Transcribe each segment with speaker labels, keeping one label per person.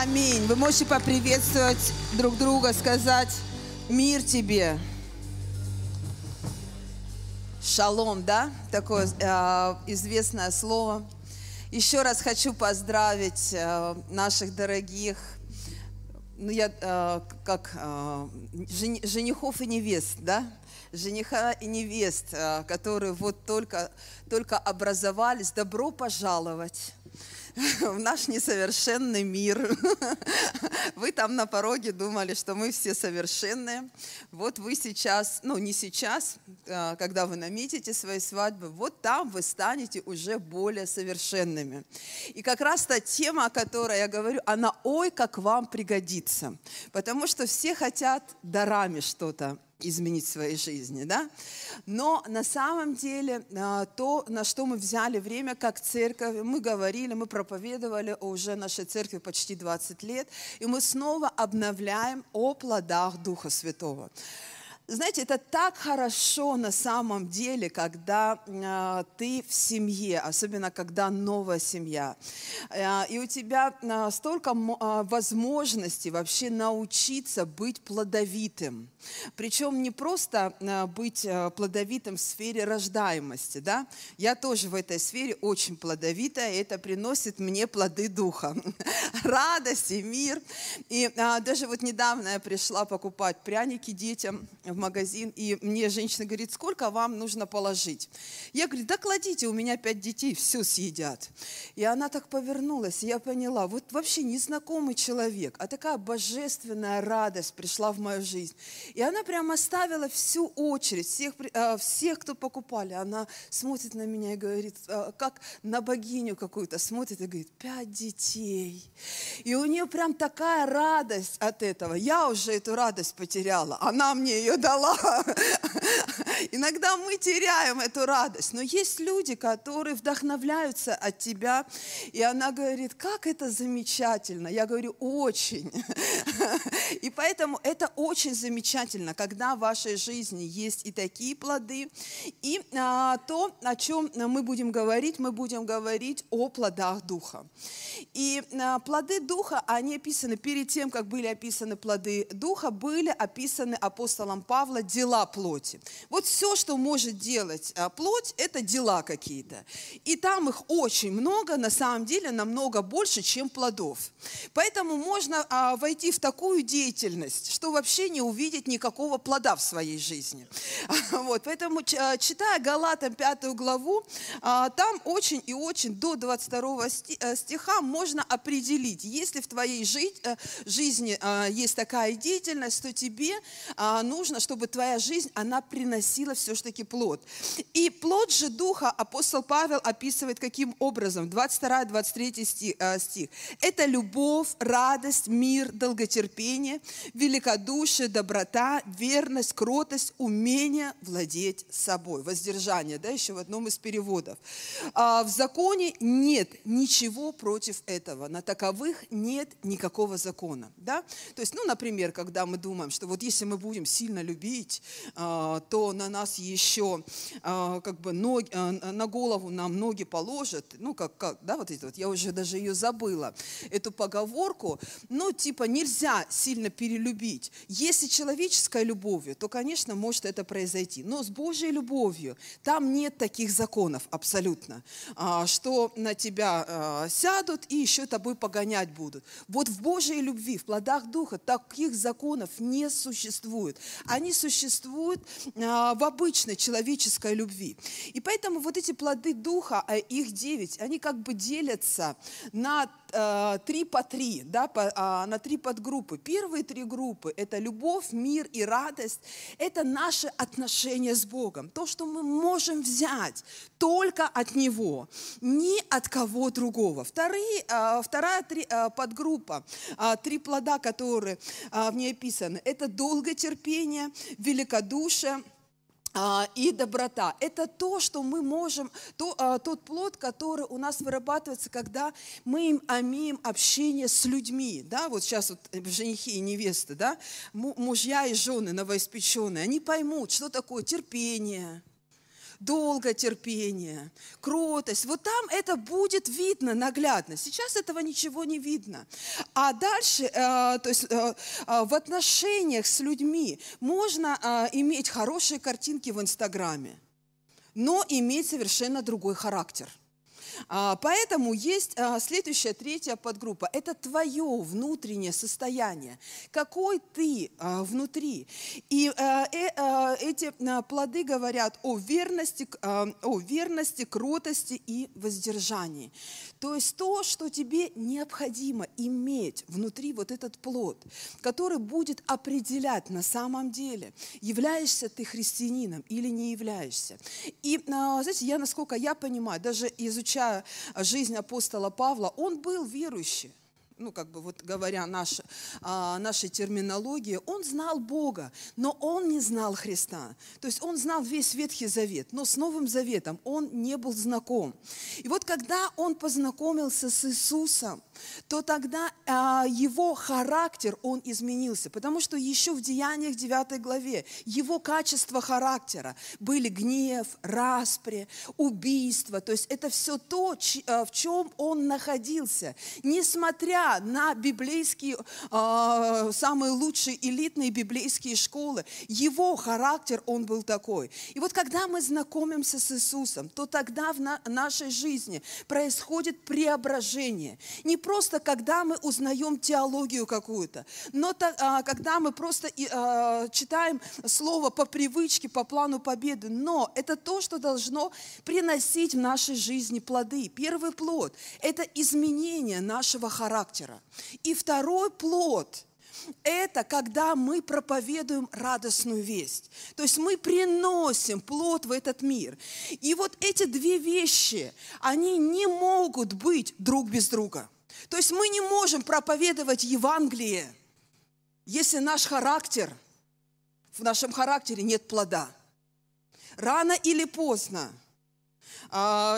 Speaker 1: Аминь. Вы можете поприветствовать друг друга, сказать «Мир тебе». Шалом, да? Такое э, известное слово. Еще раз хочу поздравить э, наших дорогих, ну я э, как э, жени, женихов и невест, да? Жениха и невест, э, которые вот только, только образовались. Добро пожаловать в наш несовершенный мир. Вы там на пороге думали, что мы все совершенные. Вот вы сейчас, ну не сейчас, а, когда вы наметите свои свадьбы, вот там вы станете уже более совершенными. И как раз та тема, о которой я говорю, она ой, как вам пригодится. Потому что все хотят дарами что-то изменить в своей жизни, да? Но на самом деле а, то, на что мы взяли время как церковь, мы говорили, мы проповедовали уже нашей церкви почти 20 лет, и мы снова обновляем о плодах Духа Святого. Знаете, это так хорошо на самом деле, когда э, ты в семье, особенно когда новая семья. Э, и у тебя э, столько возможностей вообще научиться быть плодовитым. Причем не просто э, быть э, плодовитым в сфере рождаемости. Да? Я тоже в этой сфере очень плодовитая, и это приносит мне плоды духа. Радость и мир. И э, даже вот недавно я пришла покупать пряники детям в магазин, и мне женщина говорит, сколько вам нужно положить? Я говорю, да кладите, у меня пять детей, все съедят. И она так повернулась, и я поняла, вот вообще незнакомый человек, а такая божественная радость пришла в мою жизнь. И она прямо оставила всю очередь, всех, э, всех, кто покупали. Она смотрит на меня и говорит, э, как на богиню какую-то, смотрит и говорит, пять детей. И у нее прям такая радость от этого. Я уже эту радость потеряла, она мне ее дала. Иногда мы теряем эту радость, но есть люди, которые вдохновляются от тебя, и она говорит, как это замечательно. Я говорю, очень. И поэтому это очень замечательно, когда в вашей жизни есть и такие плоды, и а, то, о чем мы будем говорить, мы будем говорить о плодах Духа. И а, плоды Духа, они описаны перед тем, как были описаны плоды Духа, были описаны апостолом Павла дела плоти. Вот все, что может делать а, плоть, это дела какие-то. И там их очень много, на самом деле намного больше, чем плодов. Поэтому можно а, войти в такую деятельность, что вообще не увидеть никакого плода в своей жизни. Вот, поэтому, а, читая Галатам 5 главу, а, там очень и очень до 22 э, стиха можно определить, если в твоей э, жизни а, есть такая деятельность, то тебе нужно, чтобы твоя жизнь, она приносила все-таки плод. И плод же Духа апостол Павел описывает каким образом? 22-23 стих, стих. Это любовь, радость, мир, долготерпение, великодушие, доброта, верность, кротость, умение владеть собой. Воздержание, да, еще в одном из переводов. А в законе нет ничего против этого. На таковых нет никакого закона. Да? То есть, ну, например, когда мы думаем, что вот если мы будем сильно любить, а, то на нас еще а, как бы ноги, на голову нам ноги положат. Ну, как, как да, вот это вот, я уже даже ее забыла, эту поговорку. Ну, типа, нельзя сильно перелюбить. Если человеческая любовью, то, конечно, может это произойти. Но с Божьей любовью там нет таких законов абсолютно, что на тебя сядут и еще тобой погонять будут. Вот в Божьей любви, в плодах Духа таких законов не существует. Они существуют а, в обычной человеческой любви. И поэтому вот эти плоды Духа, а их девять, они как бы делятся на три по три, да, по, а, на три подгруппы. Первые три группы – это любовь, мир и радость. Это наши отношения с Богом. То, что мы можем взять только от Него, ни от кого другого. Вторые, э, вторая три, э, подгруппа, э, три плода, которые э, в ней описаны – это долготерпение, великодушие, а, и доброта. Это то, что мы можем, то, а, тот плод, который у нас вырабатывается, когда мы имеем общение с людьми. Да? Вот сейчас вот женихи и невесты, да? мужья и жены новоиспеченные, они поймут, что такое терпение, долготерпение, кротость. Вот там это будет видно наглядно. Сейчас этого ничего не видно. А дальше, э, то есть э, э, в отношениях с людьми можно иметь хорошие картинки в Инстаграме, но иметь совершенно другой характер – поэтому есть а, следующая, третья подгруппа. Это твое внутреннее состояние. Какой ты а, внутри. И э, эти плоды говорят о верности, о верности, кротости и воздержании. То есть то, что тебе необходимо иметь внутри вот этот плод, который будет определять на самом деле, являешься ты христианином или не являешься. И, знаете, я, насколько я понимаю, даже изучая жизнь апостола Павла, он был верующий ну, как бы вот говоря наш, а, нашей терминологии, он знал Бога, но он не знал Христа. То есть он знал весь Ветхий Завет, но с Новым Заветом он не был знаком. И вот когда он познакомился с Иисусом, то тогда а, его характер, он изменился, потому что еще в Деяниях 9 главе его качества характера были гнев, распри, убийство, то есть это все то, а, в чем он находился, несмотря на библейские, э, самые лучшие элитные библейские школы. Его характер, он был такой. И вот когда мы знакомимся с Иисусом, то тогда в на, нашей жизни происходит преображение. Не просто когда мы узнаем теологию какую-то, но э, когда мы просто э, читаем слово по привычке, по плану победы. Но это то, что должно приносить в нашей жизни плоды. Первый плод – это изменение нашего характера характера. И второй плод – это когда мы проповедуем радостную весть. То есть мы приносим плод в этот мир. И вот эти две вещи, они не могут быть друг без друга. То есть мы не можем проповедовать Евангелие, если наш характер, в нашем характере нет плода. Рано или поздно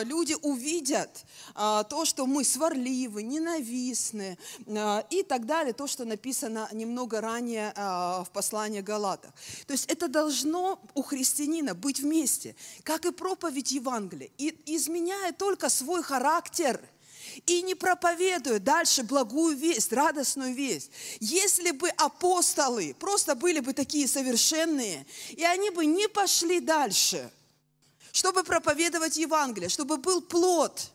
Speaker 1: люди увидят а, то, что мы сварливы, ненавистны а, и так далее, то, что написано немного ранее в послании Галатах. То есть это должно у христианина быть вместе, как и проповедь Евангелия, и изменяя только свой характер – и не проповедуя дальше благую весть, радостную весть. Если бы апостолы просто были бы такие совершенные, и они бы не пошли дальше – чтобы проповедовать Евангелие, чтобы был плод.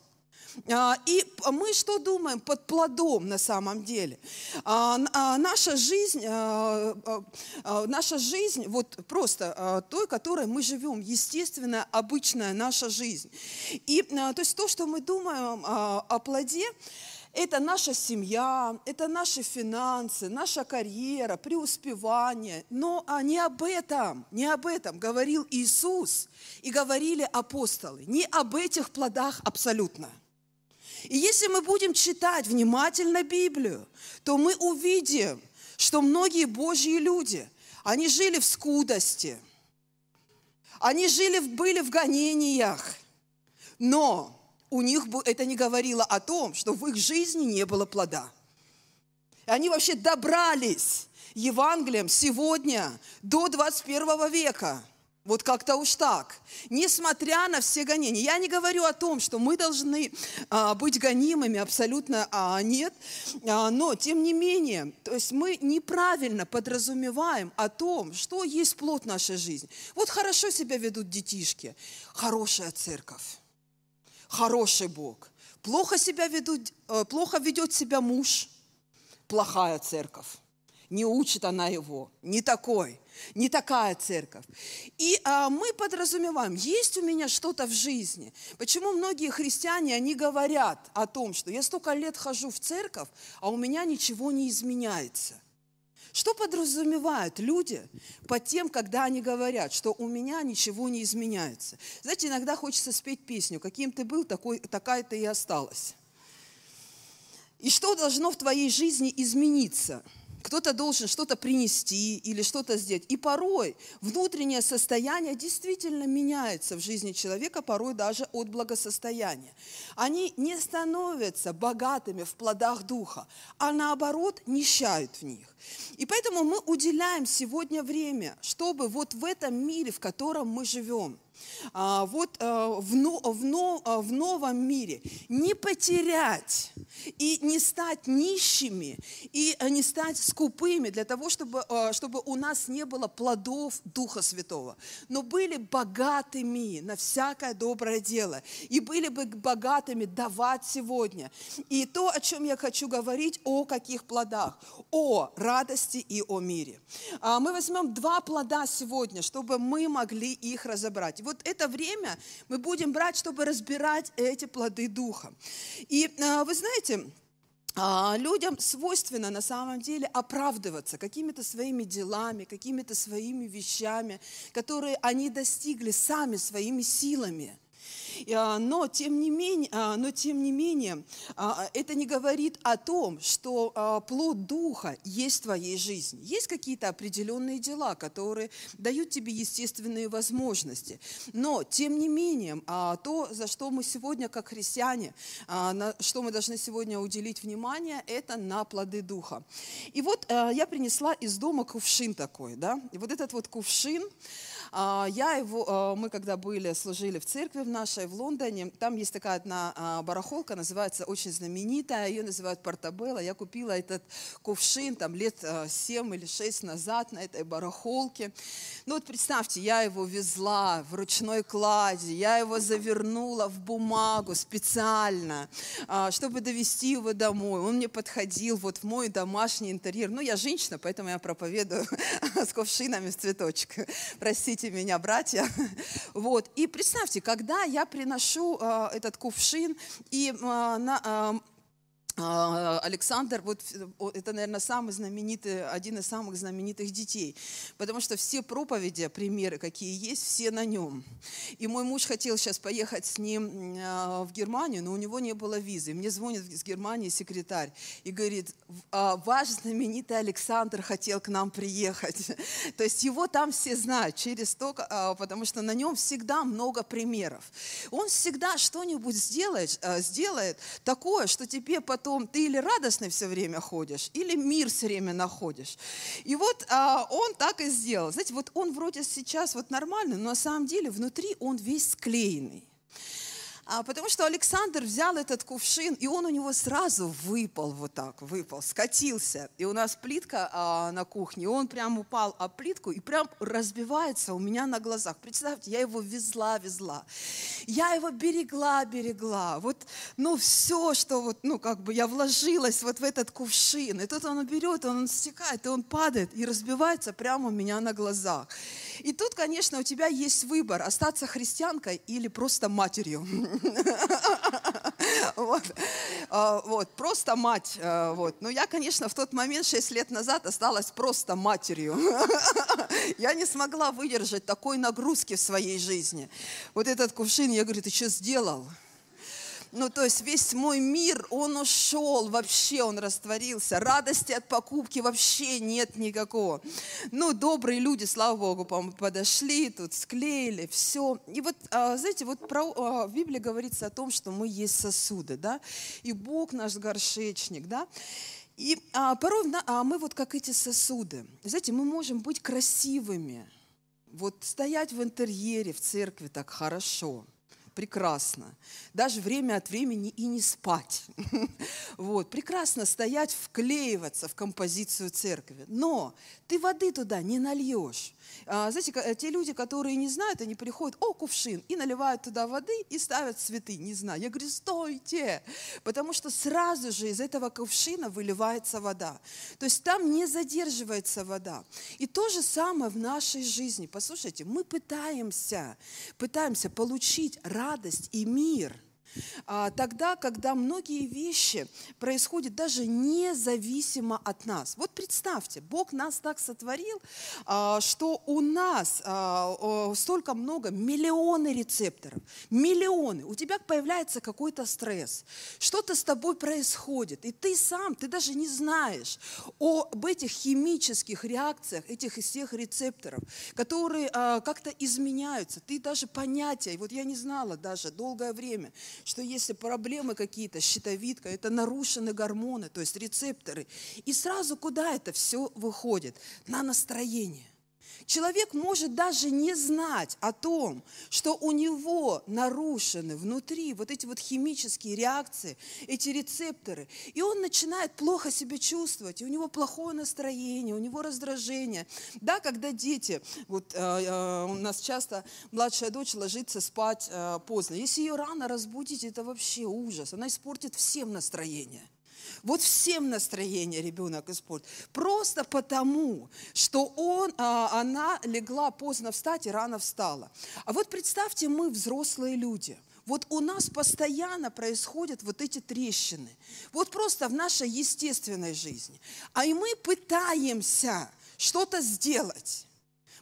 Speaker 1: А, и мы что думаем под плодом на самом деле? А, а, наша жизнь, наша жизнь, вот просто той, которой мы живем, естественная, обычная наша жизнь. И то есть то, что мы думаем о плоде, это наша семья, это наши финансы, наша карьера, преуспевание. Но а не об этом, не об этом говорил Иисус и говорили апостолы. Не об этих плодах абсолютно. И если мы будем читать внимательно Библию, то мы увидим, что многие Божьи люди, они жили в скудости, они жили, были в гонениях, но у них это не говорило о том, что в их жизни не было плода. И они вообще добрались Евангелием сегодня до 21 века. Вот как-то уж так. Несмотря на все гонения. Я не говорю о том, что мы должны а, быть гонимыми, абсолютно а, нет. А, но, тем не менее, то есть мы неправильно подразумеваем о том, что есть плод нашей жизни. Вот хорошо себя ведут детишки. Хорошая церковь хороший Бог. Плохо, себя ведут, э, плохо ведет себя муж, плохая церковь. Не учит она его, не такой, не такая церковь. И а, мы подразумеваем, есть у меня что-то в жизни. Почему многие христиане, они говорят о том, что я столько лет хожу в церковь, а у меня ничего не изменяется – что подразумевают люди под тем, когда они говорят, что у меня ничего не изменяется? Знаете, иногда хочется спеть песню «Каким ты был, такой, такая ты и осталась». И что должно в твоей жизни измениться – кто-то должен что-то принести или что-то сделать. И порой внутреннее состояние действительно меняется в жизни человека, порой даже от благосостояния. Они не становятся богатыми в плодах духа, а наоборот нищают в них. И поэтому мы уделяем сегодня время, чтобы вот в этом мире, в котором мы живем – вот а, в, но, в, но, а, в новом мире не потерять и не стать нищими, и не стать скупыми для того, чтобы, чтобы у нас не было плодов Духа Святого, но были богатыми на всякое доброе дело, и были бы богатыми давать сегодня. И то, о чем я хочу говорить, о каких плодах? О радости и о мире. Мы возьмем два плода сегодня, чтобы мы могли их разобрать. Вот это время мы будем брать, чтобы разбирать эти плоды Духа. И вы знаете, а, людям свойственно на самом деле оправдываться какими-то своими делами, какими-то своими вещами, которые они достигли сами своими силами. А, но тем не менее, но тем не менее это не говорит о том, что плод Духа есть в твоей жизни. Есть какие-то определенные дела, которые дают тебе естественные возможности. Но тем не менее, то, за что мы сегодня, как христиане, что мы должны сегодня уделить внимание, это на плоды Духа. И вот я принесла из дома кувшин такой, да, и вот этот вот кувшин, я его, а, мы когда были, служили в церкви в нашей, в Лондоне, там есть такая одна а, барахолка, называется очень знаменитая, ее называют Портабелла. Я купила этот кувшин там лет 7 или 6 назад на этой барахолке. Ну вот представьте, я его везла в ручной кладе, я его завернула в бумагу специально, чтобы довести его домой. Он мне подходил вот в мой домашний интерьер. Ну, я женщина, поэтому я проповедую с кувшинами в цветочек. Простите Простите меня, братья. Вот. И представьте, когда я приношу э, этот кувшин, и э, на, э, Александр, вот это, наверное, самый знаменитый, один из самых знаменитых детей, потому что все проповеди, примеры, какие есть, все на нем. И мой муж хотел сейчас поехать с ним а, в Германию, но у него не было визы. Мне звонит из Германии секретарь и говорит, «А, ваш знаменитый Александр хотел к нам приехать. То есть его там все знают через то, потому что на нем всегда много примеров. Он всегда что-нибудь сделает, сделает такое, что тебе потом том, ты или радостный все время ходишь, или мир все время находишь. И вот а, он так и сделал. Знаете, вот он вроде сейчас вот нормальный, но на самом деле внутри он весь склеенный. А, потому что Александр взял этот кувшин, и он у него сразу выпал вот так, выпал, скатился. И у нас плитка а, на кухне, и он прям упал о плитку и прям разбивается у меня на глазах. Представьте, я его везла, везла. Я его берегла, берегла. Вот, ну, все, что вот, ну, как бы я вложилась вот в этот кувшин. И тут он берет, он стекает, и он падает, и разбивается прямо у меня на глазах. И тут, конечно, у тебя есть выбор, остаться христианкой или просто матерью. Вот. А, вот, просто мать. А, вот. Но я, конечно, в тот момент, 6 лет назад, осталась просто матерью. Я не смогла выдержать такой нагрузки в своей жизни. Вот этот кувшин, я говорю, ты что сделал? Ну, то есть весь мой мир, он ушел вообще, он растворился. Радости от покупки вообще нет никакого. Ну, добрые люди, слава Богу, подошли, тут склеили, все. И вот, а, знаете, вот про, а, в Библии говорится о том, что мы есть сосуды, да, и Бог наш горшечник, да. И а, порой а, мы вот как эти сосуды. Знаете, мы можем быть красивыми, вот стоять в интерьере в церкви так хорошо – прекрасно. Даже время от времени и не спать. Вот, прекрасно стоять, вклеиваться в композицию церкви. Но ты воды туда не нальешь. А, знаете, э, те люди, которые не знают, они приходят, о, кувшин, и наливают туда воды и ставят цветы, не знаю. Я говорю, стойте, потому что сразу же из этого кувшина выливается вода. То есть там не задерживается вода. И то же самое в нашей жизни. Послушайте, мы пытаемся, пытаемся получить радость и мир – тогда, когда многие вещи происходят даже независимо от нас. Вот представьте, Бог нас так сотворил, а, что у нас а, столько много, миллионы рецепторов, миллионы. У тебя появляется какой-то стресс, что-то с тобой происходит, и ты сам, ты даже не знаешь об этих химических реакциях, этих всех рецепторов, которые как-то изменяются. Ты даже понятия, вот я не знала даже долгое время, что если проблемы какие-то, щитовидка, это нарушены гормоны, то есть рецепторы. И сразу куда это все выходит? На настроение. Человек может даже не знать о том, что у него нарушены внутри вот эти вот химические реакции, эти рецепторы. И он начинает плохо себя чувствовать, и у него плохое настроение, у него раздражение. Да, когда дети, вот э, э, у нас часто младшая дочь ложится спать э, поздно. Если ее рано разбудить, это вообще ужас. Она испортит всем настроение. Вот всем настроение ребенок испортит. Просто потому, что он, а, она легла поздно встать и рано встала. А вот представьте, мы взрослые люди – вот у нас постоянно происходят вот эти трещины. Вот просто в нашей естественной жизни. А и мы пытаемся что-то сделать.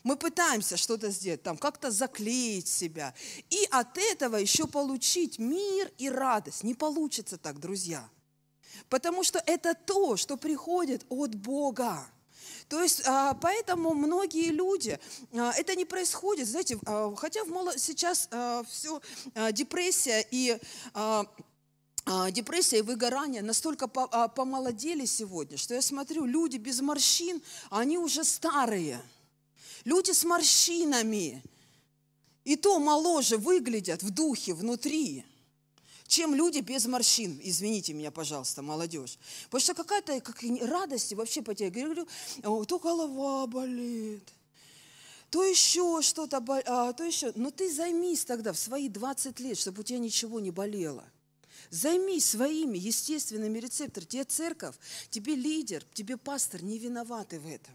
Speaker 1: Мы пытаемся что-то сделать, там как-то заклеить себя. И от этого еще получить мир и радость. Не получится так, друзья. Потому что это то, что приходит от Бога. То есть, а, поэтому многие люди, а, это не происходит, знаете, а, хотя в сейчас все депрессия и депрессия и выгорание настолько помолодели сегодня, что я смотрю, люди без морщин, они уже старые. Люди с морщинами, и то моложе выглядят в духе, внутри чем люди без морщин. Извините меня, пожалуйста, молодежь. Потому что какая-то как, радость вообще потеря. Я говорю, то голова болит, то еще что-то, а, то еще. Но ты займись тогда в свои 20 лет, чтобы у тебя ничего не болело. Займись своими естественными рецепторами. Тебе церковь, тебе лидер, тебе пастор не виноваты в этом.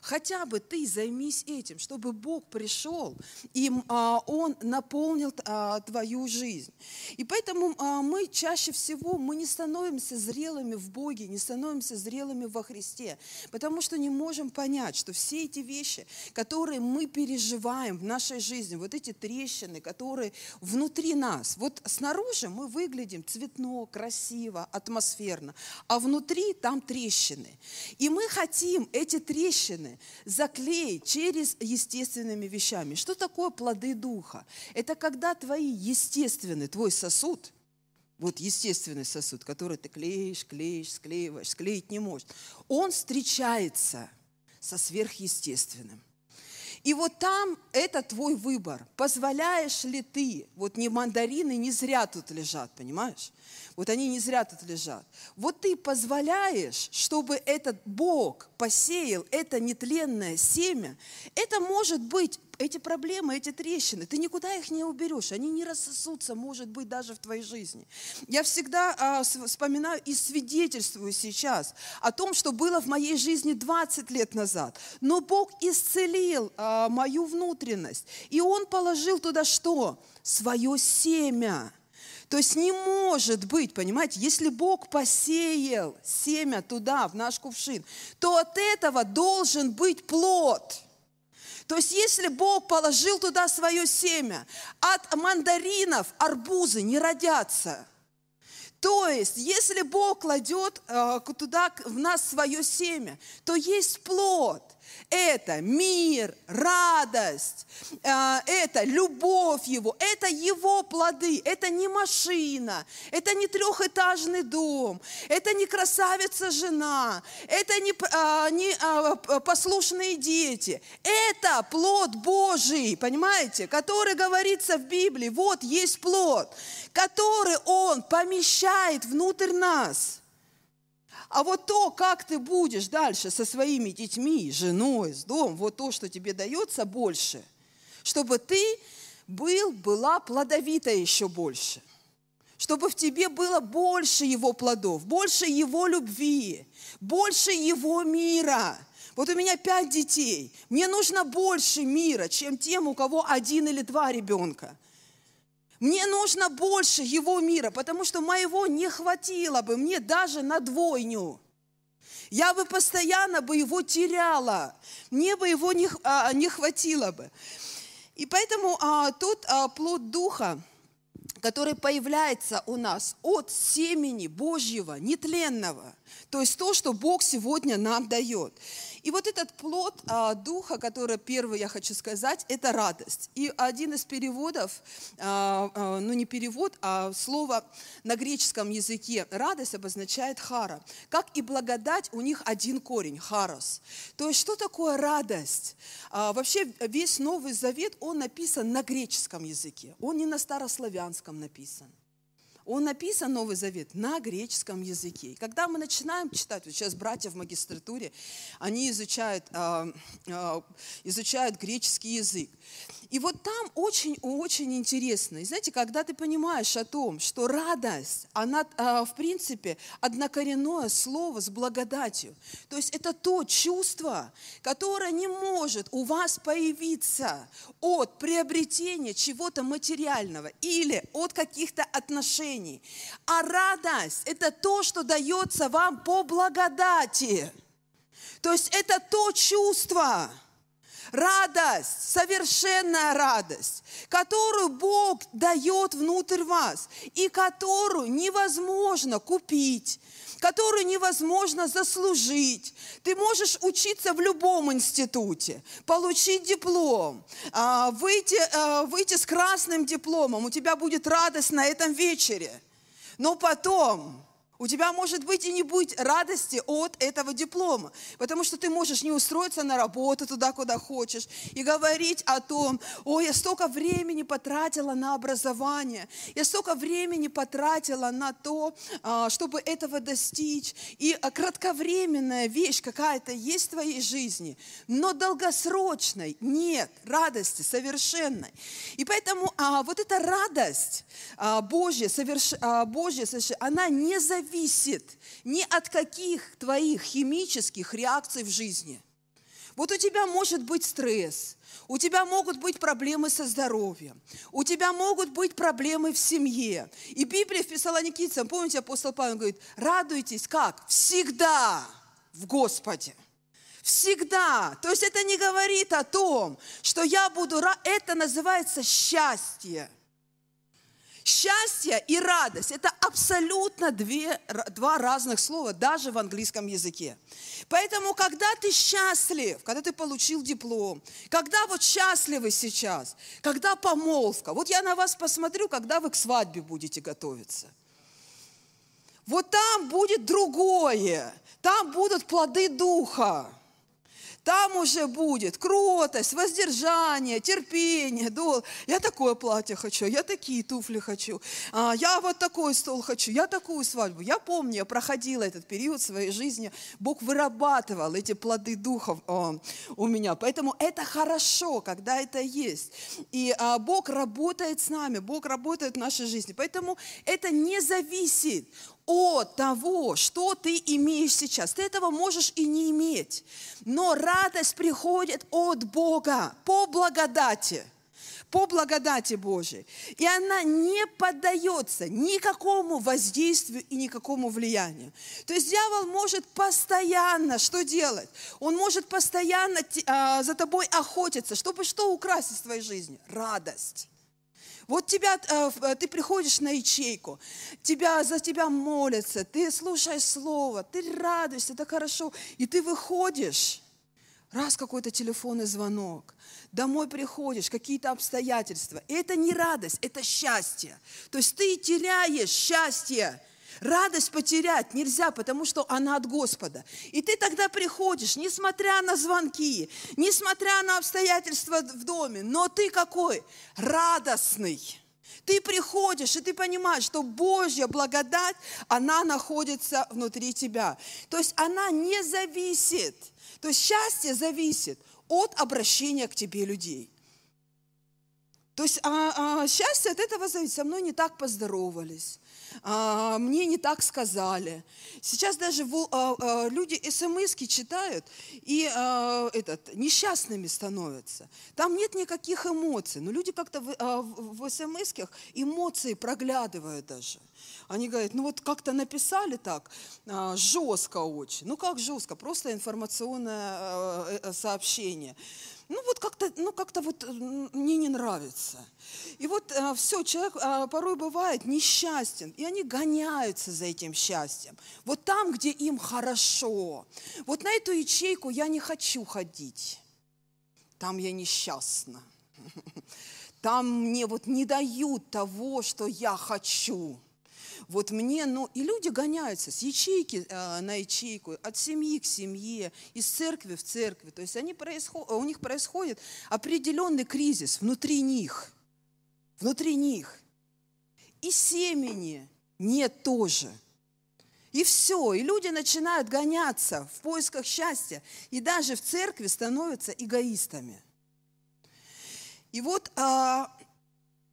Speaker 1: Хотя бы ты займись этим, чтобы Бог пришел, и а, Он наполнил а, твою жизнь. И поэтому а, мы чаще всего мы не становимся зрелыми в Боге, не становимся зрелыми во Христе, потому что не можем понять, что все эти вещи, которые мы переживаем в нашей жизни, вот эти трещины, которые внутри нас, вот снаружи мы выглядим цветно, красиво, атмосферно, а внутри там трещины. И мы хотим эти трещины трещины заклеить через естественными вещами. Что такое плоды духа? Это когда твои естественный, твой сосуд, вот естественный сосуд, который ты клеишь, клеишь, склеиваешь, склеить не можешь, он встречается со сверхъестественным. И вот там это твой выбор. Позволяешь ли ты, вот не мандарины не зря тут лежат, понимаешь? Вот они не зря тут лежат. Вот ты позволяешь, чтобы этот Бог посеял это нетленное семя. Это может быть эти проблемы, эти трещины, ты никуда их не уберешь, они не рассосутся, может быть, даже в твоей жизни. Я всегда а, вспоминаю и свидетельствую сейчас о том, что было в моей жизни 20 лет назад. Но Бог исцелил а, мою внутренность, и Он положил туда что? Свое семя. То есть не может быть, понимаете, если Бог посеял семя туда, в наш кувшин, то от этого должен быть плод. То есть если Бог положил туда свое семя, от мандаринов арбузы не родятся. То есть, если Бог кладет э, туда в нас свое семя, то есть плод – это мир, радость, э, это любовь Его, это Его плоды, это не машина, это не трехэтажный дом, это не красавица жена, это не, а, не а, послушные дети, это плод Божий, понимаете, который говорится в Библии, вот есть плод, который Он помещает внутрь нас – а вот то, как ты будешь дальше со своими детьми, женой, с домом, вот то, что тебе дается больше, чтобы ты был, была плодовита еще больше, чтобы в тебе было больше его плодов, больше его любви, больше его мира. Вот у меня пять детей, мне нужно больше мира, чем тем, у кого один или два ребенка – мне нужно больше Его мира, потому что моего не хватило бы мне даже на двойню. Я бы постоянно бы его теряла, мне бы его не, а, не хватило бы. И поэтому а, тут а, плод Духа, который появляется у нас от семени Божьего, нетленного, то есть то, что Бог сегодня нам дает. И вот этот плод а, духа, который первый я хочу сказать, это радость. И один из переводов, а, а, ну не перевод, а слово на греческом языке радость обозначает хара. Как и благодать, у них один корень, харос. То есть что такое радость? А, вообще весь Новый Завет, он написан на греческом языке, он не на старославянском написан. Он написан, Новый Завет, на греческом языке. И когда мы начинаем читать, вот сейчас братья в магистратуре, они изучают, э, э, изучают греческий язык. И вот там очень-очень интересно. И знаете, когда ты понимаешь о том, что радость, она, э, в принципе, однокоренное слово с благодатью. То есть это то чувство, которое не может у вас появиться от приобретения чего-то материального или от каких-то отношений. А радость – это то, что дается вам по благодати. То есть это то чувство, радость, совершенная радость, которую Бог дает внутрь вас и которую невозможно купить, которую невозможно заслужить. Ты можешь учиться в любом институте, получить диплом, а, выйти, а, выйти с красным дипломом, у тебя будет радость на этом вечере. Но потом у тебя, может быть, и не будет радости от этого диплома, потому что ты можешь не устроиться на работу туда, куда хочешь, и говорить о том, ой, я столько времени потратила на образование, я столько времени потратила на то, а, чтобы этого достичь, и кратковременная вещь какая-то есть в твоей жизни, но долгосрочной нет радости совершенной. И поэтому а, вот эта радость а, Божья, соверш... а, Божья, она не зависит зависит ни от каких твоих химических реакций в жизни. Вот у тебя может быть стресс, у тебя могут быть проблемы со здоровьем, у тебя могут быть проблемы в семье. И Библия в Фессалоникийцам, помните, апостол Павел говорит, радуйтесь как? Всегда в Господе. Всегда. То есть это не говорит о том, что я буду... Это называется счастье. Счастье и радость – это абсолютно две, два разных слова, даже в английском языке. Поэтому, когда ты счастлив, когда ты получил диплом, когда вот счастливы сейчас, когда помолвка, вот я на вас посмотрю, когда вы к свадьбе будете готовиться. Вот там будет другое, там будут плоды духа. Там уже будет кротость, воздержание, терпение, дол. Я такое платье хочу, я такие туфли хочу, а, я вот такой стол хочу, я такую свадьбу. Я помню, я проходила этот период своей жизни, Бог вырабатывал эти плоды духов а, у меня. Поэтому это хорошо, когда это есть. И а, Бог работает с нами, Бог работает в нашей жизни. Поэтому это не зависит от того, что ты имеешь сейчас. Ты этого можешь и не иметь. Но радость приходит от Бога по благодати по благодати Божией. И она не поддается никакому воздействию и никакому влиянию. То есть дьявол может постоянно что делать? Он может постоянно а, за тобой охотиться, чтобы что украсть из твоей жизни? Радость. Вот тебя, э, э, ты приходишь на ячейку, тебя, за тебя молятся, ты слушаешь слово, ты радуешься, это хорошо, и ты выходишь, раз какой-то телефонный звонок, домой приходишь, какие-то обстоятельства. И это не радость, это счастье. То есть ты теряешь счастье, Радость потерять нельзя, потому что она от Господа. И ты тогда приходишь, несмотря на звонки, несмотря на обстоятельства в доме, но ты какой? Радостный. Ты приходишь, и ты понимаешь, что Божья благодать, она находится внутри тебя. То есть она не зависит. То есть счастье зависит от обращения к тебе людей. То есть а, а, счастье от этого зависит. Со мной не так поздоровались а, мне не так сказали. Сейчас даже а, а, люди смс читают и этот, несчастными становятся. Там нет никаких эмоций, но люди как-то в, в смс эмоции проглядывают даже. Они говорят, ну вот как-то написали так, жестко очень. Ну как жестко, просто информационное э, э, сообщение. ну вот как-то, ну как-то вот мне не нравится. И вот э, все, человек э, порой бывает несчастен, и они гоняются за этим счастьем. Вот там, где им хорошо. Вот на эту ячейку я не хочу ходить. Там я несчастна. Там мне вот не дают того, что я хочу. Вот мне, ну, и люди гоняются с ячейки э, на ячейку, от семьи к семье, из церкви в церкви. То есть они происход, у них происходит определенный кризис внутри них. Внутри них. И семени нет тоже. И все, и люди начинают гоняться в поисках счастья, и даже в церкви становятся эгоистами. И вот а,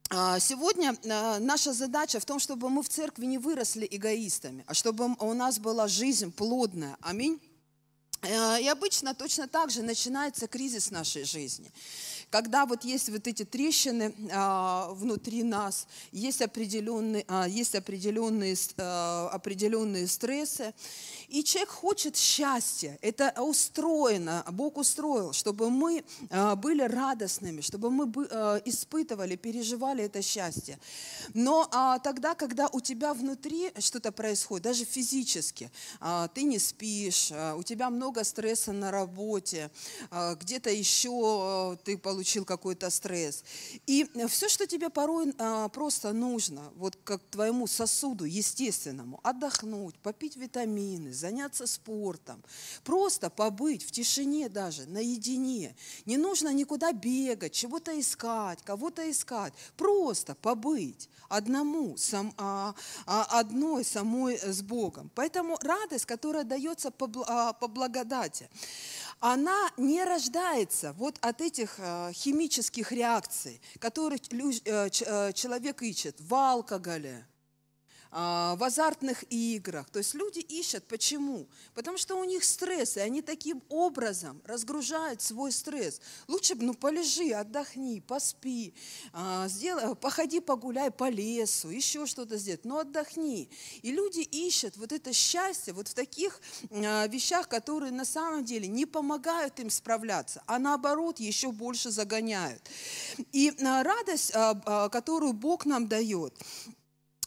Speaker 1: Сегодня а, наша задача в том, чтобы мы в церкви не выросли эгоистами, а чтобы у нас была жизнь плодная. Аминь. А, и обычно точно так же начинается кризис нашей жизни когда вот есть вот эти трещины а, внутри нас, есть определенные, а, есть определенные, а, определенные стрессы, и человек хочет счастья. Это устроено, Бог устроил, чтобы мы а, были радостными, чтобы мы бы, а, испытывали, переживали это счастье. Но а, тогда, когда у тебя внутри что-то происходит, даже физически, а, ты не спишь, а, у тебя много стресса на работе, а, где-то еще а, ты получил какой-то стресс. И все, что тебе порой а, просто нужно, вот как твоему сосуду естественному, отдохнуть, попить витамины, заняться спортом, просто побыть в тишине даже, наедине. Не нужно никуда бегать, чего-то искать, кого-то искать. Просто побыть одному, сам, а, а, одной самой с Богом. Поэтому радость, которая дается по, а, по благодати, она не рождается вот от этих э, химических реакций, которые э, э, человек ищет. В алкоголе, в азартных играх. То есть люди ищут. Почему? Потому что у них стресс, и они таким образом разгружают свой стресс. Лучше бы, ну, полежи, отдохни, поспи, а, сделай, походи, погуляй по лесу, еще что-то сделать, но отдохни. И люди ищут вот это счастье вот в таких а, вещах, которые на самом деле не помогают им справляться, а наоборот еще больше загоняют. И радость, которую Бог нам дает,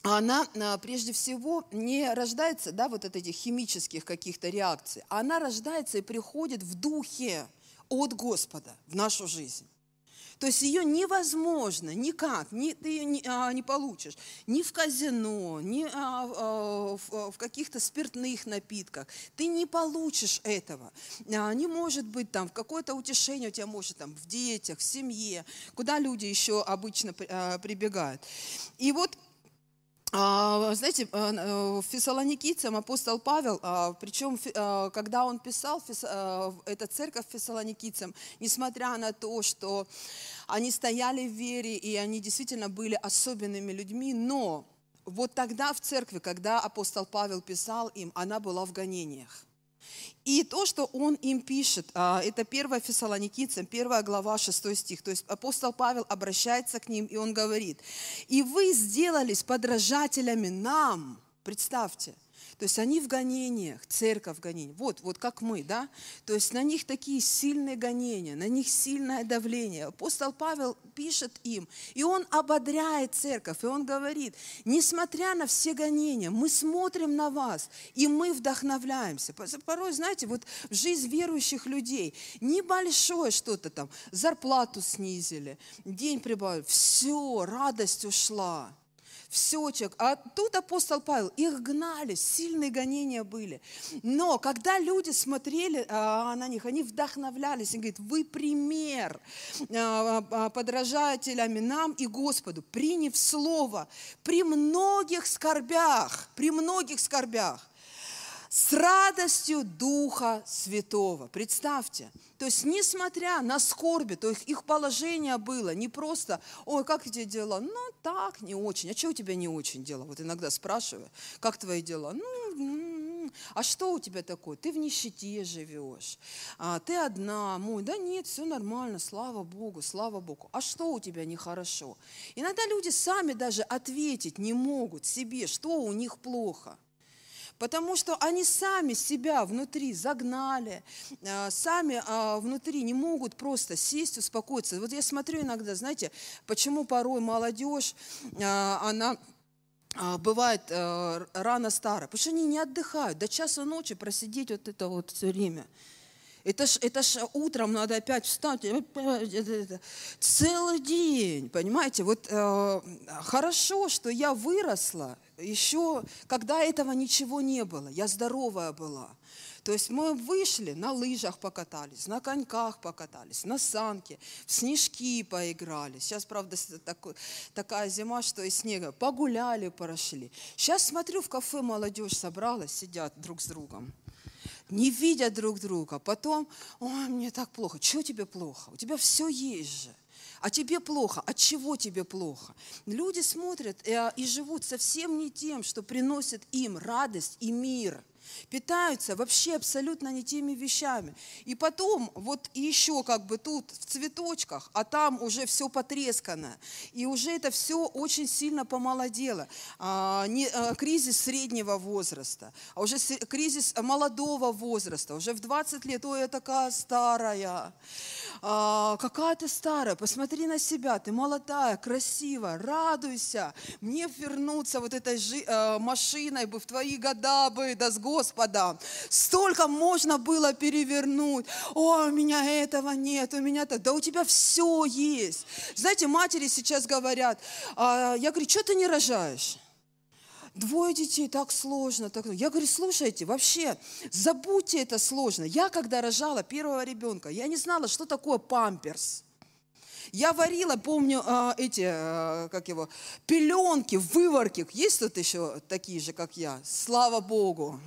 Speaker 1: она а, прежде всего не рождается, да, вот от этих химических каких-то реакций, она рождается и приходит в духе от Господа в нашу жизнь. То есть ее невозможно никак, ни, ты ее не, а, не получишь ни в казино, ни а, а, в, в каких-то спиртных напитках. Ты не получишь этого. А, не может быть там какое-то утешение у тебя может там в детях, в семье, куда люди еще обычно а, прибегают. И вот знаете, э, э, фессалоникийцам апостол Павел, а, причем, э, когда он писал, эта церковь фессалоникийцам, несмотря на то, что они стояли в вере, и они действительно были особенными людьми, но вот тогда в церкви, когда апостол Павел писал им, она была в гонениях. И то, что он им пишет, а, это 1 Фессалоникийцам, 1 глава, 6 стих. То есть апостол Павел обращается к ним, и он говорит, «И вы сделались подражателями нам». Представьте, то есть они в гонениях, церковь в гонениях. Вот, вот как мы, да? То есть на них такие сильные гонения, на них сильное давление. Апостол Павел пишет им, и он ободряет церковь, и он говорит, несмотря на все гонения, мы смотрим на вас, и мы вдохновляемся. Порой, знаете, вот в жизнь верующих людей небольшое что-то там, зарплату снизили, день прибавили, все, радость ушла все, человек. А тут апостол Павел, их гнали, сильные гонения были. Но когда люди смотрели а, на них, они вдохновлялись, и говорят, вы пример а, а, подражателями нам и Господу, приняв слово при многих скорбях, при многих скорбях с радостью Духа Святого. Представьте. То есть, несмотря на скорби, то есть их положение было не просто, ой, как эти дела? Ну, так, не очень. А что у тебя не очень дела? Вот иногда спрашиваю, как твои дела? Ну, а что у тебя такое? Ты в нищете живешь, а, ты одна, мой, да нет, все нормально, слава Богу, слава Богу. А что у тебя нехорошо? Иногда люди сами даже ответить не могут себе, что у них плохо. Потому что они сами себя внутри загнали, а, сами а, внутри не могут просто сесть, успокоиться. Вот я смотрю иногда, знаете, почему порой молодежь, а, она бывает рано старая, потому что они не отдыхают, до часа ночи просидеть вот это вот все время. Это ж, это ж утром надо опять встать, целый день, понимаете? Вот э, хорошо, что я выросла, еще когда этого ничего не было, я здоровая была. То есть мы вышли, на лыжах покатались, на коньках покатались, на санке, в снежки поиграли. Сейчас, правда, такой, такая зима, что и снега. Погуляли, прошли. Сейчас смотрю, в кафе молодежь собралась, сидят друг с другом. Не видят друг друга. Потом, ой, мне так плохо. Чего тебе плохо? У тебя все есть же а тебе плохо. От чего тебе плохо? Люди смотрят э, и живут совсем не тем, что приносит им радость и мир – питаются вообще абсолютно не теми вещами. И потом, вот еще как бы тут в цветочках, а там уже все потрескано, и уже это все очень сильно помолодело. А, не, а, кризис среднего возраста, а уже с, кризис молодого возраста, уже в 20 лет, ой, я такая старая, а, какая ты старая, посмотри на себя, ты молодая, красивая, радуйся, мне вернуться вот этой жи, а, машиной бы в твои года бы, да с Господом. Столько можно было перевернуть. О, у меня этого нет, у меня так. Да у тебя все есть. Знаете, матери сейчас говорят, а, я говорю, что ты не рожаешь? Двое детей, так сложно. Так... Я говорю, слушайте, вообще, забудьте это сложно. Я, когда рожала первого ребенка, я не знала, что такое памперс. Я варила, помню, а, эти, а, как его, пеленки, выворки. Есть тут еще такие же, как я? Слава Богу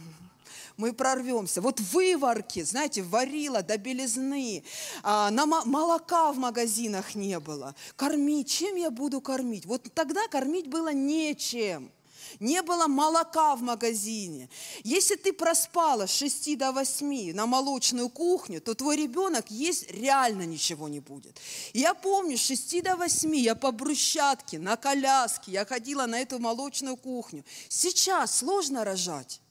Speaker 1: мы прорвемся. Вот выворки, знаете, варила до белизны, а, на молока в магазинах не было. Кормить, чем я буду кормить? Вот тогда кормить было нечем не было молока в магазине. Если ты проспала с 6 до 8 на молочную кухню, то твой ребенок есть реально ничего не будет. Я помню, с 6 до 8 я по брусчатке, на коляске, я ходила на эту молочную кухню. Сейчас сложно рожать.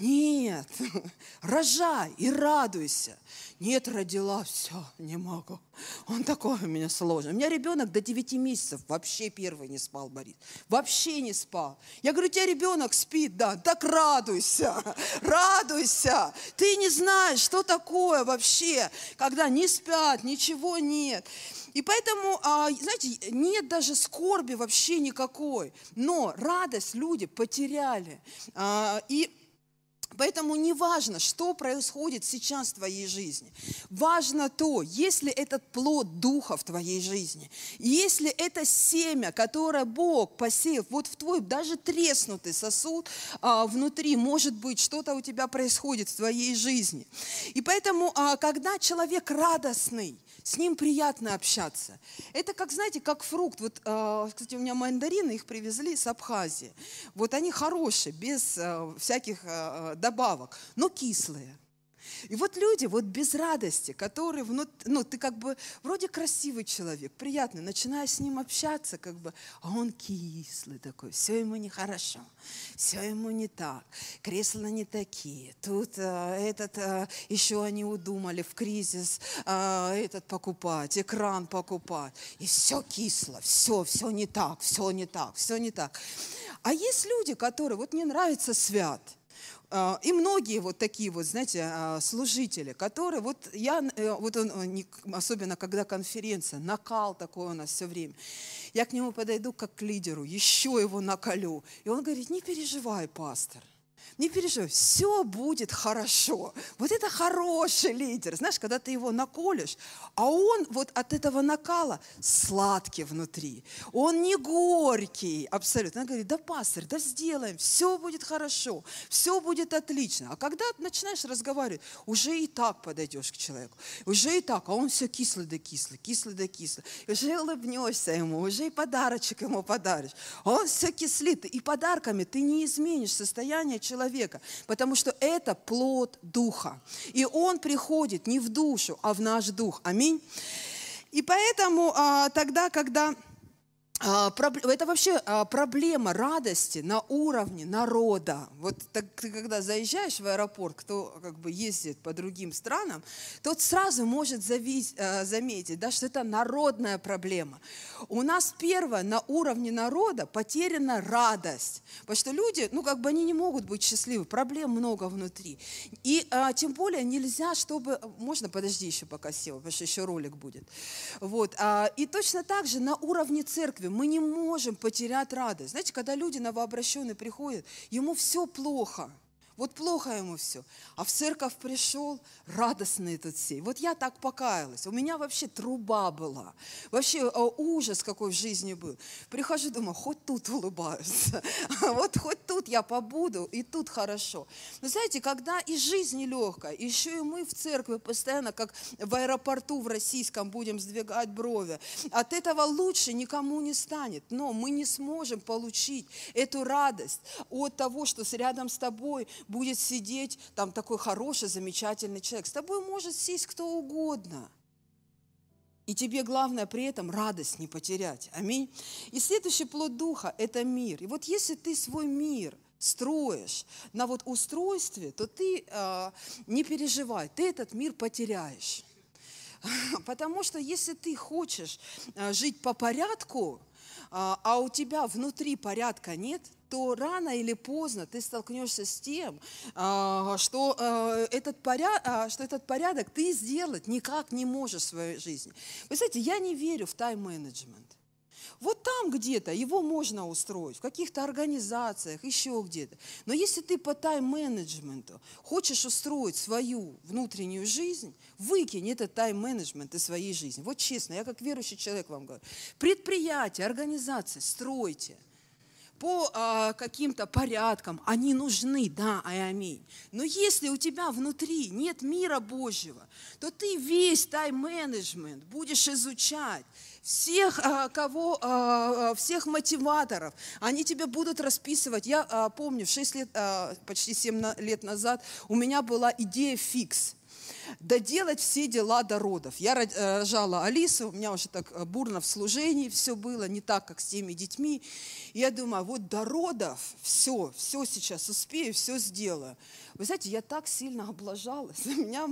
Speaker 1: Нет, рожай и радуйся. Нет, родила, все, не могу. Он такой у меня сложный. У меня ребенок до 9 месяцев вообще первый не спал, Борис. Вообще не спал. Я говорю, у тебя ребенок спит, да, так радуйся, радуйся. Ты не знаешь, что такое вообще, когда не спят, ничего нет. И поэтому, а, знаете, нет даже скорби вообще никакой. Но радость люди потеряли. А, и Поэтому не важно, что происходит сейчас в твоей жизни. Важно то, если этот плод Духа в твоей жизни, если это семя, которое Бог посеял вот в твой даже треснутый сосуд а, внутри, может быть, что-то у тебя происходит в твоей жизни. И поэтому, а, когда человек радостный, с ним приятно общаться. Это как, знаете, как фрукт. Вот, э, кстати, у меня мандарины, их привезли с Абхазии. Вот они хорошие, без э, всяких э, добавок, но кислые. И вот люди вот без радости, которые, внут... ну, ты как бы вроде красивый человек, приятный, начинаешь с ним общаться, как бы, а он кислый такой, все ему нехорошо, все ему не так, кресла не такие, тут а, этот, а, еще они удумали в кризис а, этот покупать, экран покупать, и все кисло, все, все не так, все не так, все не так. А есть люди, которые, вот мне нравится свят – и многие вот такие вот, знаете, а, служители, которые, вот я, э, вот он, особенно когда конференция, накал такой у нас все время, я к нему подойду как к лидеру, еще его накалю. И он говорит, не переживай, пастор, не переживай, все будет хорошо. Вот это хороший лидер. Знаешь, когда ты его наколешь, а он вот от этого накала сладкий внутри. Он не горький абсолютно. Он говорит, да, пастор, да сделаем, все будет хорошо, все будет отлично. А когда начинаешь разговаривать, уже и так подойдешь к человеку, уже и так, а он все кислый да кислый, кислый да кислый. Уже улыбнешься ему, уже и подарочек ему подаришь. Он все кислит. И подарками ты не изменишь состояние человека человека, потому что это плод Духа. И он приходит не в душу, а в наш дух. Аминь. И поэтому а, тогда, когда это вообще а, проблема радости на уровне народа. Вот так, ты когда заезжаешь в аэропорт, кто как бы ездит по другим странам, тот сразу может завис, а, заметить, да, что это народная проблема. У нас первое, на уровне народа потеряна радость. Потому что люди, ну как бы они не могут быть счастливы, проблем много внутри. И а, тем более нельзя, чтобы... Можно, подожди еще пока сел, потому что еще ролик будет. Вот. А, и точно так же на уровне церкви мы не можем потерять радость. Знаете, когда люди новообращенные приходят, ему все плохо – вот плохо ему все. А в церковь пришел, радостный тут все. Вот я так покаялась. У меня вообще труба была. Вообще э, ужас какой в жизни был. Прихожу, думаю, хоть тут улыбаются. Вот хоть тут я побуду, и тут хорошо. Но знаете, когда и жизнь нелегкая, еще и мы в церкви постоянно, как в аэропорту в российском, будем сдвигать брови, от этого лучше никому не станет. Но мы не сможем получить эту радость от того, что рядом с тобой будет сидеть там такой хороший, замечательный человек. С тобой может сесть кто угодно. И тебе главное при этом радость не потерять. Аминь. И следующий плод Духа – это мир. И вот если ты свой мир строишь на вот устройстве, то ты э, не переживай, ты этот мир потеряешь. Потому что если ты хочешь э, жить по порядку, э, а у тебя внутри порядка нет, то рано или поздно ты столкнешься с тем, а, что э, этот, порядок, а, что этот порядок ты сделать никак не можешь в своей жизни. Вы знаете, я не верю в тайм-менеджмент. Вот там где-то его можно устроить, в каких-то организациях, еще где-то. Но если ты по тайм-менеджменту хочешь устроить свою внутреннюю жизнь, выкинь этот тайм-менеджмент из своей жизни. Вот честно, я как верующий человек вам говорю. Предприятия, организации стройте – по а, каким-то порядкам, они нужны, да, и аминь. Но если у тебя внутри нет мира Божьего, то ты весь тайм-менеджмент будешь изучать, всех, а, кого, а, а всех мотиваторов, они тебе будут расписывать. Я а, помню, 6 лет, а, почти 7 лет назад у меня была идея фикс – доделать все дела до родов. Я э, рожала Алису, у меня уже так э, бурно в служении все было, не так, как с теми детьми. Я думаю, вот до родов все, все сейчас успею, все сделаю. Вы знаете, я так сильно облажалась. Меня,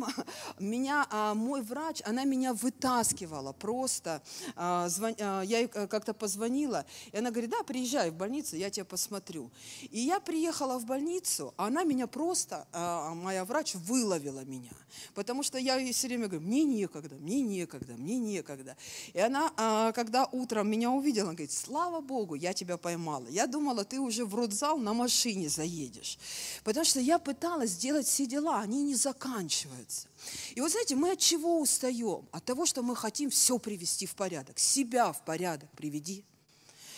Speaker 1: меня а, мой врач, она меня вытаскивала просто. А, звон, а, я э, как-то позвонила, и она говорит, да, приезжай в больницу, я тебя посмотрю. И я приехала в больницу, а она меня просто, а, моя врач выловила меня. Потому что я ей все время говорю, мне некогда, мне некогда, мне некогда. И она, а, когда утром меня увидела, она говорит, слава Богу, я тебя поймала. Я думала, ты уже в родзал на машине заедешь. Потому что я пыталась сделать все дела, они не заканчиваются. И вот знаете, мы от чего устаем? От того, что мы хотим все привести в порядок. Себя в порядок приведи.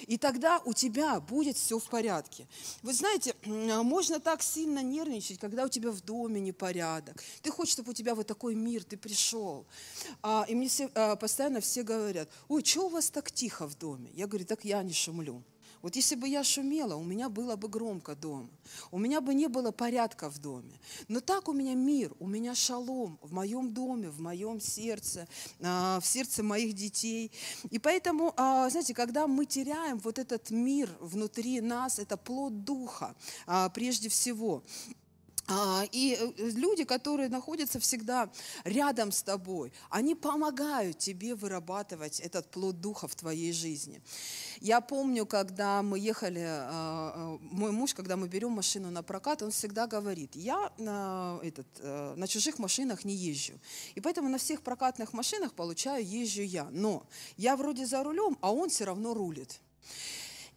Speaker 1: И тогда у тебя будет все в порядке. Вы знаете, можно так сильно нервничать, когда у тебя в доме непорядок. Ты хочешь, чтобы у тебя вот такой мир, ты пришел. А, и мне все, а, постоянно все говорят, ой, что у вас так тихо в доме? Я говорю, так я не шумлю. Вот если бы я шумела, у меня было бы громко дома. У меня бы не было порядка в доме. Но так у меня мир, у меня шалом в моем доме, в моем сердце, а, в сердце моих детей. И поэтому, а, знаете, когда мы теряем вот этот мир внутри нас, это плод духа а, прежде всего. А, и э, люди, которые находятся всегда рядом с тобой, они помогают тебе вырабатывать этот плод духа в твоей жизни. Я помню, когда мы ехали, а, а, мой муж, когда мы берем машину на прокат, он всегда говорит, я на, этот, э, на чужих машинах не езжу. И поэтому на всех прокатных машинах, получаю, езжу я. Но я вроде за рулем, а он все равно рулит.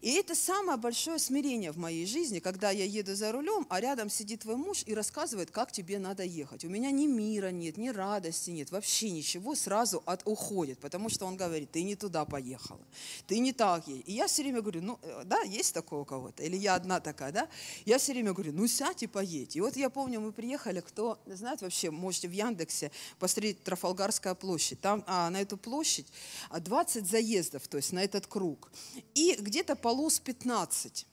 Speaker 1: И это самое большое смирение в моей жизни, когда я еду за рулем, а рядом сидит твой муж и рассказывает, как тебе надо ехать. У меня ни мира нет, ни радости нет, вообще ничего сразу от уходит, потому что он говорит, ты не туда поехала, ты не так ей. И я все время говорю, ну э, да, есть такое у кого-то, или я одна такая, да? Я все время говорю, ну сядь и поедь. И вот я помню, мы приехали, кто знает вообще, можете в Яндексе посмотреть Трафалгарская площадь. Там а, на эту площадь 20 заездов, то есть на этот круг. И где-то по полос 15.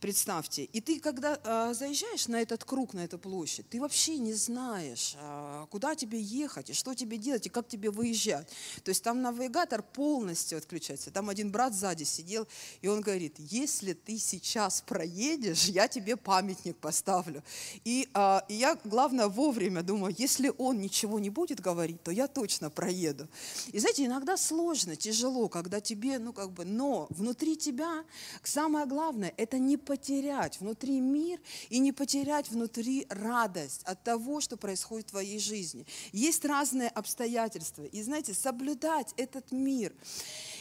Speaker 1: Представьте, и ты, когда э, заезжаешь на этот круг, на эту площадь, ты вообще не знаешь, э, куда тебе ехать, и что тебе делать, и как тебе выезжать. То есть там навигатор полностью отключается. Там один брат сзади сидел, и он говорит, если ты сейчас проедешь, я тебе памятник поставлю. И, э, и я, главное, вовремя думаю, если он ничего не будет говорить, то я точно проеду. И знаете, иногда сложно, тяжело, когда тебе, ну как бы, но внутри тебя самое главное – это не потерять внутри мир и не потерять внутри радость от того, что происходит в твоей жизни. Есть разные обстоятельства. И знаете, соблюдать этот мир.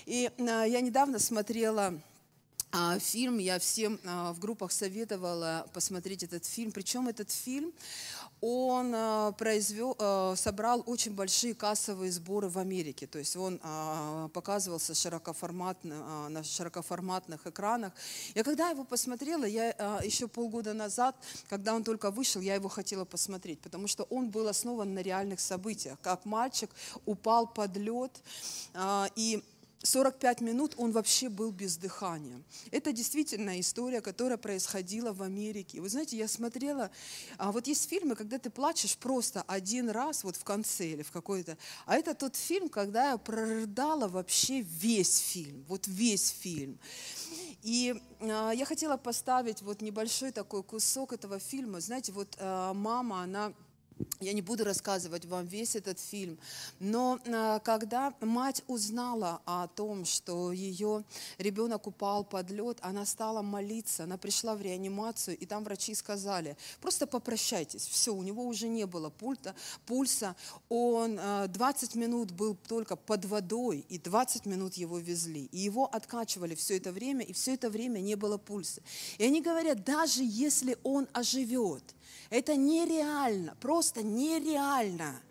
Speaker 1: И а, я недавно смотрела а, фильм, я всем а, в группах советовала посмотреть этот фильм. Причем этот фильм, он а, произвел, собрал очень большие кассовые сборы в Америке. То есть он показывался широкоформатно, на широкоформатных экранах. Я когда его посмотрела, я еще полгода назад, когда он только вышел, я его хотела посмотреть, потому что он был основан на реальных событиях. Как мальчик упал под лед, и 45 минут он вообще был без дыхания. Это действительно история, которая происходила в Америке. Вы знаете, я смотрела, а вот есть фильмы, когда ты плачешь просто один раз, вот в конце или в какой-то, а это тот фильм, когда я прорыдала вообще весь фильм, вот весь фильм. И э, я хотела поставить вот небольшой такой кусок этого фильма. Знаете, вот э, мама, она я не буду рассказывать вам весь этот фильм, но а, когда мать узнала о том, что ее ребенок упал под лед, она стала молиться, она пришла в реанимацию, и там врачи сказали, просто попрощайтесь, все, у него уже не было пульта, пульса, он 20 а, минут был только под водой, и 20 минут его везли, и его откачивали все это время, и все это время не было пульса. И они говорят, даже если он оживет, это нереально, просто нереально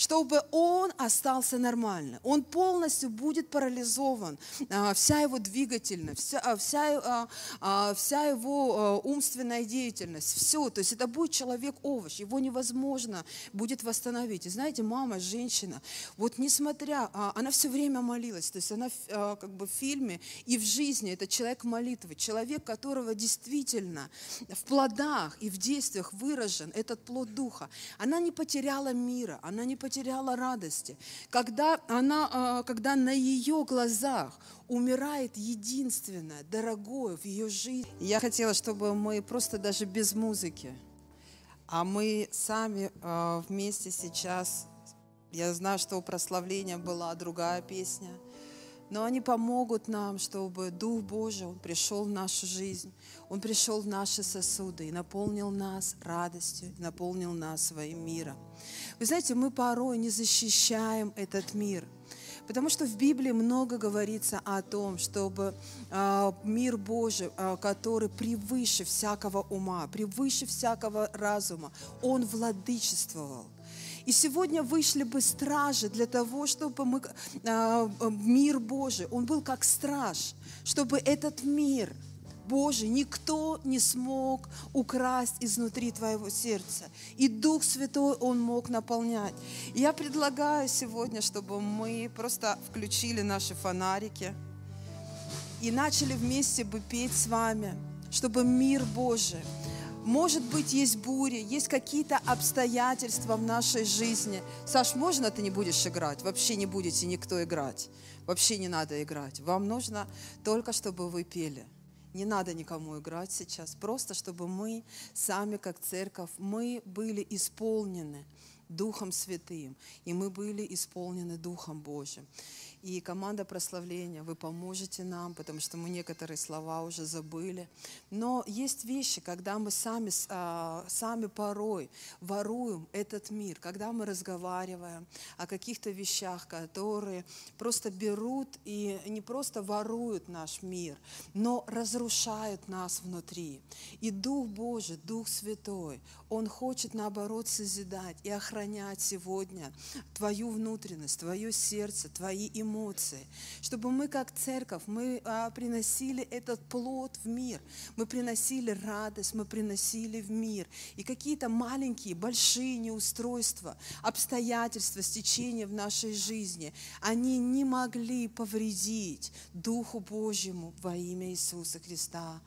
Speaker 1: чтобы он остался нормально. Он полностью будет парализован, а, вся его двигательность, вся, а, вся, а, вся его умственная деятельность, все. То есть это будет человек-овощ, его невозможно будет восстановить. И знаете, мама, женщина, вот несмотря, она все время молилась, то есть она как бы в фильме и в жизни, это человек молитвы, человек, которого действительно в плодах и в действиях выражен этот плод Духа. Она не потеряла мира, она не потеряла потеряла радости, когда, она, а, когда на ее глазах умирает единственное, дорогое в ее жизни. Я хотела, чтобы мы просто даже без музыки, а мы сами а, вместе сейчас, я знаю, что у прославления была другая песня – но они помогут нам, чтобы Дух Божий, Он пришел в нашу жизнь, Он пришел в наши сосуды и наполнил нас радостью, наполнил нас своим миром. Вы знаете, мы порой не защищаем этот мир, потому что в Библии много говорится о том, чтобы э, мир Божий, э, который превыше всякого ума, превыше всякого разума, он владычествовал – и сегодня вышли бы стражи для того, чтобы мы, э, мир Божий, он был как страж, чтобы этот мир Божий никто не смог украсть изнутри твоего сердца. И Дух Святой Он мог наполнять. Я предлагаю сегодня, чтобы мы просто включили наши фонарики и начали вместе бы петь с вами, чтобы мир Божий – может быть, есть бури, есть какие-то обстоятельства в нашей жизни. Саш, можно ты не будешь играть? Вообще не будете никто играть. Вообще не надо играть. Вам нужно только, чтобы вы пели. Не надо никому играть сейчас. Просто, чтобы мы сами, как церковь, мы были исполнены Духом Святым. И мы были исполнены Духом Божьим и команда прославления, вы поможете нам, потому что мы некоторые слова уже забыли. Но есть вещи, когда мы сами, а, сами порой воруем этот мир, когда мы разговариваем о каких-то вещах, которые просто берут и не просто воруют наш мир, но разрушают нас внутри. И Дух Божий, Дух Святой, Он хочет наоборот созидать и охранять сегодня твою внутренность, твое сердце, твои эмоции, эмоции, чтобы мы как церковь, мы а, приносили этот плод в мир, мы приносили радость, мы приносили в мир. И какие-то маленькие, большие неустройства, обстоятельства, стечения в нашей жизни, они не могли повредить Духу Божьему во имя Иисуса Христа.